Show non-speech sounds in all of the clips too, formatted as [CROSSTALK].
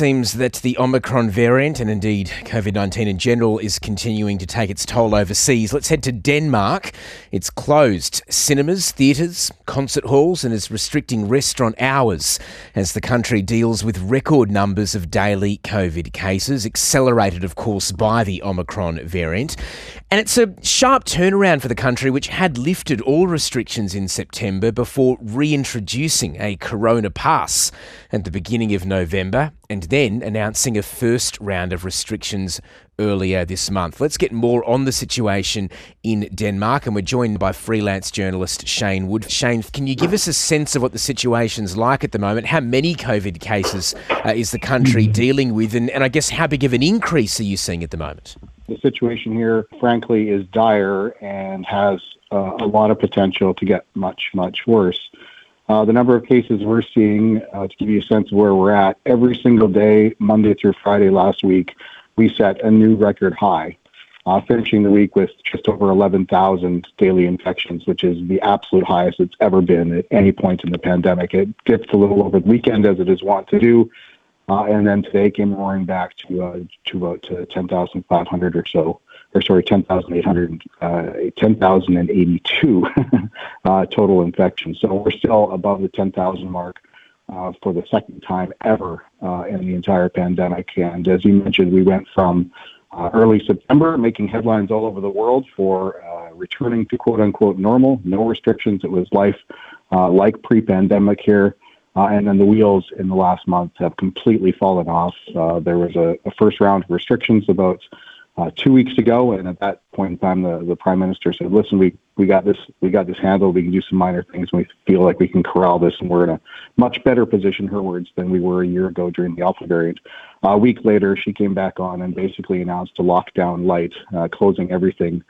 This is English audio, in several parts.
seems that the Omicron variant, and indeed COVID 19 in general, is continuing to take its toll overseas. Let's head to Denmark. It's closed cinemas, theatres, concert halls, and is restricting restaurant hours as the country deals with record numbers of daily COVID cases, accelerated, of course, by the Omicron variant. And it's a sharp turnaround for the country, which had lifted all restrictions in September before reintroducing a Corona Pass at the beginning of November and then announcing a first round of restrictions earlier this month. Let's get more on the situation in Denmark, and we're joined by freelance journalist Shane Wood. Shane, can you give us a sense of what the situation's like at the moment? How many COVID cases uh, is the country dealing with, and, and I guess how big of an increase are you seeing at the moment? The situation here, frankly, is dire and has uh, a lot of potential to get much, much worse. Uh, the number of cases we're seeing, uh, to give you a sense of where we're at, every single day, Monday through Friday last week, we set a new record high, uh, finishing the week with just over 11,000 daily infections, which is the absolute highest it's ever been at any point in the pandemic. It dipped a little over the weekend, as it is wont to do, uh, and then today came roaring back to uh, to about 10,500 or so or sorry, 10,800, uh, 10,082 [LAUGHS] uh, total infections. So we're still above the 10,000 mark for the second time ever uh, in the entire pandemic. And as you mentioned, we went from uh, early September making headlines all over the world for uh, returning to quote unquote normal, no restrictions. It was life like pre pandemic here. and then the wheels in the last month have completely fallen off. there was a, first round of restrictions about uh, two weeks ago, and at that point in time, the, the prime minister said, "Listen, we we got this we got this handled. We can do some minor things, and we feel like we can corral this, and we're in a much better position." Her words than we were a year ago during the Alpha variant. a week later, she came back on and basically announced a lockdown light, uh, closing everything.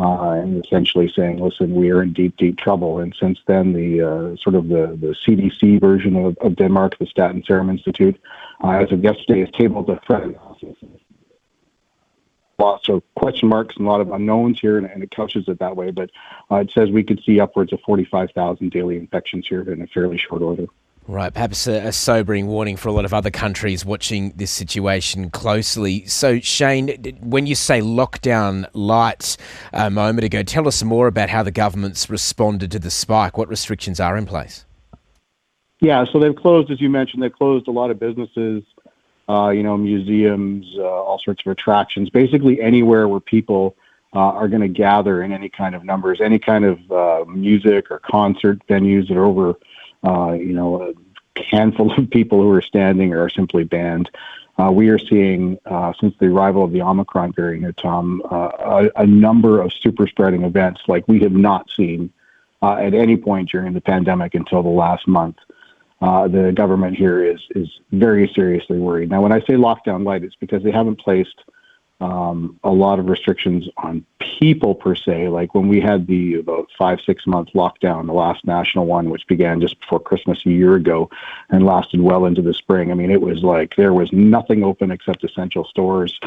Uh, and essentially saying, "Listen, we are in deep, deep trouble." And since then, the uh, sort of the, the CDC version of, of Denmark, the Statens Serum Institute, uh, as of yesterday, has tabled the threat analysis lots of question marks and a lot of unknowns here, and, and it couches it that way. But uh, it says we could see upwards of 45,000 daily infections here in a fairly short order. Right, perhaps a, a, sobering warning for a lot of other countries watching this situation closely. So, Shane, when you say lockdown light a moment ago, tell us more about how the government's responded to the spike. What restrictions are in place? Yeah, so they've closed, as you mentioned, they've closed a lot of businesses you know, museums, uh, all sorts of attractions, basically anywhere where people uh, are going to gather in any kind of numbers, any kind of uh, music or concert venues that are over, uh, you know, a handful of people who are standing or are simply banned. Uh, we are seeing, uh, since the arrival of the Omicron variant, Tom, uh, a, a number of super spreading events like we have not seen uh, at any point during the pandemic until the last month uh, the government here is is very seriously worried. Now, when I say lockdown light, it's because they haven't placed um, a lot of restrictions on people per se. Like when we had the about five six month lockdown, the last national one, which began just before Christmas a year ago, and lasted well into the spring. I mean, it was like there was nothing open except essential stores.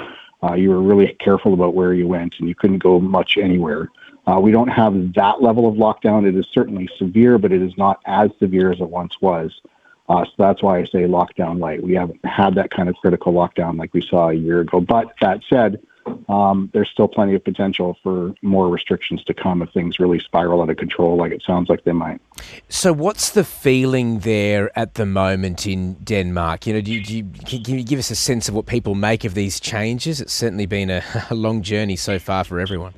Uh, you were really careful about where you went, and you couldn't go much anywhere. Uh, we don't have that level of lockdown. It is certainly severe, but it is not as severe as it once was. Uh, so that's why I say lockdown light. We haven't had that kind of critical lockdown like we saw a year ago. But that said, um, there's still plenty of potential for more restrictions to come if things really spiral out of control, like it sounds like they might. So, what's the feeling there at the moment in Denmark? You know, do you, do you, can you give us a sense of what people make of these changes? It's certainly been a, [LAUGHS] a long journey so far for everyone.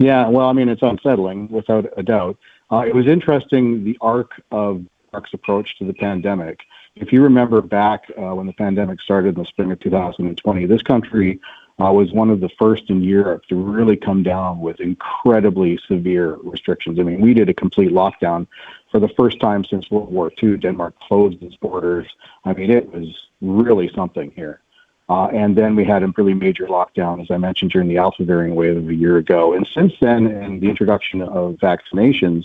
Yeah, well, I mean, it's unsettling without a doubt. Uh, it was interesting the arc of Mark's approach to the pandemic. If you remember back uh, when the pandemic started in the spring of 2020, this country uh, was one of the first in Europe to really come down with incredibly severe restrictions. I mean, we did a complete lockdown for the first time since World War II. Denmark closed its borders. I mean, it was really something here. Uh, and then we had a really major lockdown, as I mentioned, during the Alpha variant wave of a year ago. And since then, and the introduction of vaccinations,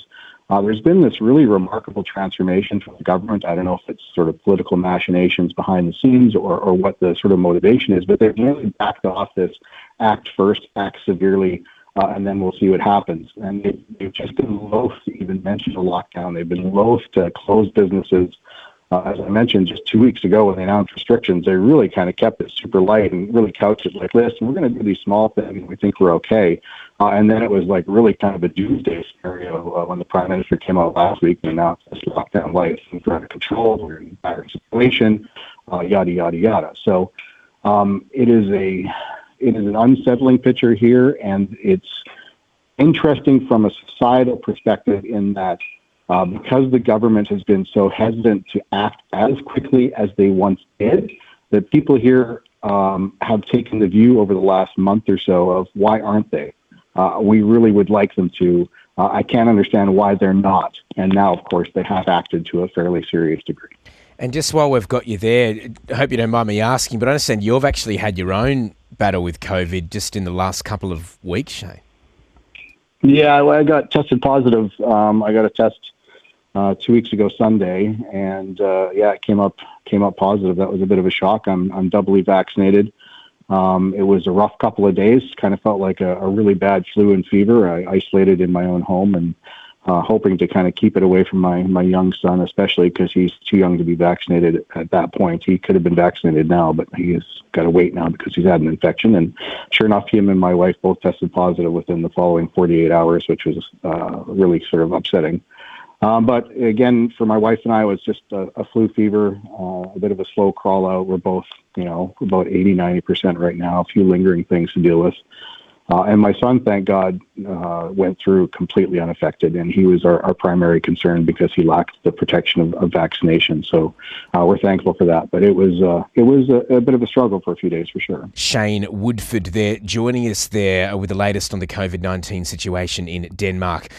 uh, there's been this really remarkable transformation from the government. I don't know if it's sort of political machinations behind the scenes or, or what the sort of motivation is, but they've really backed off this act first, act severely, uh, and then we'll see what happens. And they've, they've just been loath to even mention a lockdown. They've been loath to close businesses uh, as I mentioned just two weeks ago when they announced restrictions, they really kind of kept it super light and really couched it like. And we're going to do these small things. We think we're okay. Uh, and then it was like really kind of a doomsday scenario uh, when the prime minister came out last week and announced this lockdown light are under control. We're in a dire situation, uh, yada yada yada. So um, it is a it is an unsettling picture here, and it's interesting from a societal perspective in that uh, because the government has been so hesitant to act as quickly as they once did, that people here um, have taken the view over the last month or so of why aren't they? Uh, we really would like them to. Uh, I can't understand why they're not. And now, of course, they have acted to a fairly serious degree. And just while we've got you there, I hope you don't mind me asking, but I understand you've actually had your own battle with COVID just in the last couple of weeks, Shane. Yeah, I got tested positive. Um, I got a test uh, two weeks ago Sunday, and uh, yeah, it came up came up positive. That was a bit of a shock. I'm I'm doubly vaccinated. Um, it was a rough couple of days. Kind of felt like a, a really bad flu and fever. I isolated in my own home and uh, hoping to kind of keep it away from my my young son, especially because he's too young to be vaccinated at that point. He could have been vaccinated now, but he has got to wait now because he's had an infection. And sure enough, him and my wife both tested positive within the following 48 hours, which was uh, really sort of upsetting. Um, but again, for my wife and I, it was just a, a flu fever, uh, a bit of a slow crawl out. We're both, you know, about 80, 90% right now, a few lingering things to deal with. Uh, and my son, thank God, uh, went through completely unaffected, and he was our, our primary concern because he lacked the protection of, of vaccination. So uh, we're thankful for that. But it was uh, it was a, a, bit of a struggle for a few days for sure. Shane Woodford there, joining us there with the latest on the COVID nineteen situation in Denmark.